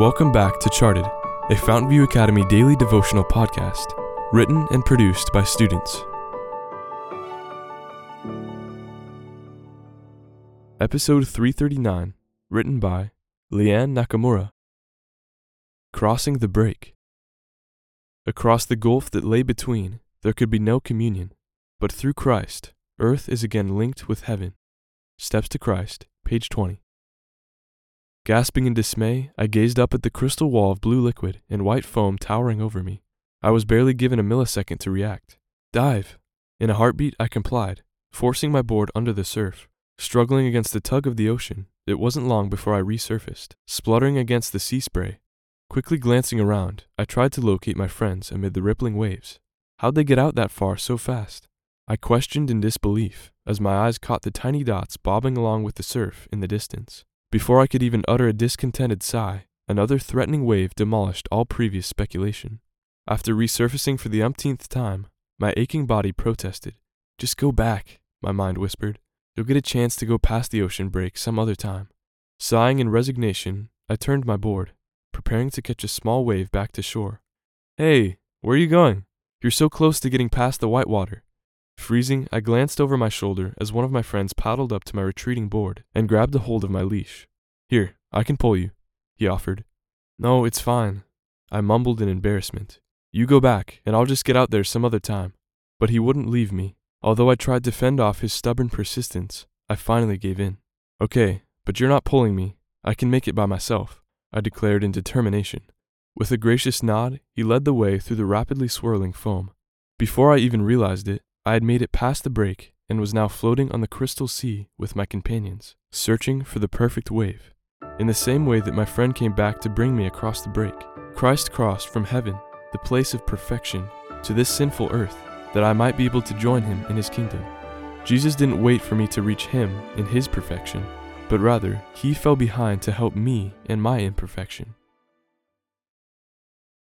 Welcome back to Charted, a Fountainview Academy daily devotional podcast, written and produced by students. Episode 339, written by Leanne Nakamura. Crossing the Break. Across the gulf that lay between, there could be no communion, but through Christ, earth is again linked with heaven. Steps to Christ, page 20. Gasping in dismay, I gazed up at the crystal wall of blue liquid and white foam towering over me. I was barely given a millisecond to react. Dive! In a heartbeat, I complied, forcing my board under the surf. Struggling against the tug of the ocean, it wasn't long before I resurfaced, spluttering against the sea spray. Quickly glancing around, I tried to locate my friends amid the rippling waves. How'd they get out that far so fast? I questioned in disbelief as my eyes caught the tiny dots bobbing along with the surf in the distance. Before I could even utter a discontented sigh, another threatening wave demolished all previous speculation. After resurfacing for the umpteenth time, my aching body protested. Just go back, my mind whispered. You'll get a chance to go past the ocean break some other time. Sighing in resignation, I turned my board, preparing to catch a small wave back to shore. Hey, where are you going? You're so close to getting past the whitewater. Freezing, I glanced over my shoulder as one of my friends paddled up to my retreating board and grabbed a hold of my leash. Here, I can pull you, he offered. No, it's fine. I mumbled in embarrassment. You go back, and I'll just get out there some other time. But he wouldn't leave me. Although I tried to fend off his stubborn persistence, I finally gave in. Okay, but you're not pulling me. I can make it by myself, I declared in determination. With a gracious nod, he led the way through the rapidly swirling foam. Before I even realized it, I had made it past the break and was now floating on the crystal sea with my companions, searching for the perfect wave. In the same way that my friend came back to bring me across the break, Christ crossed from heaven, the place of perfection, to this sinful earth, that I might be able to join him in his kingdom. Jesus didn't wait for me to reach him in his perfection, but rather, he fell behind to help me in my imperfection.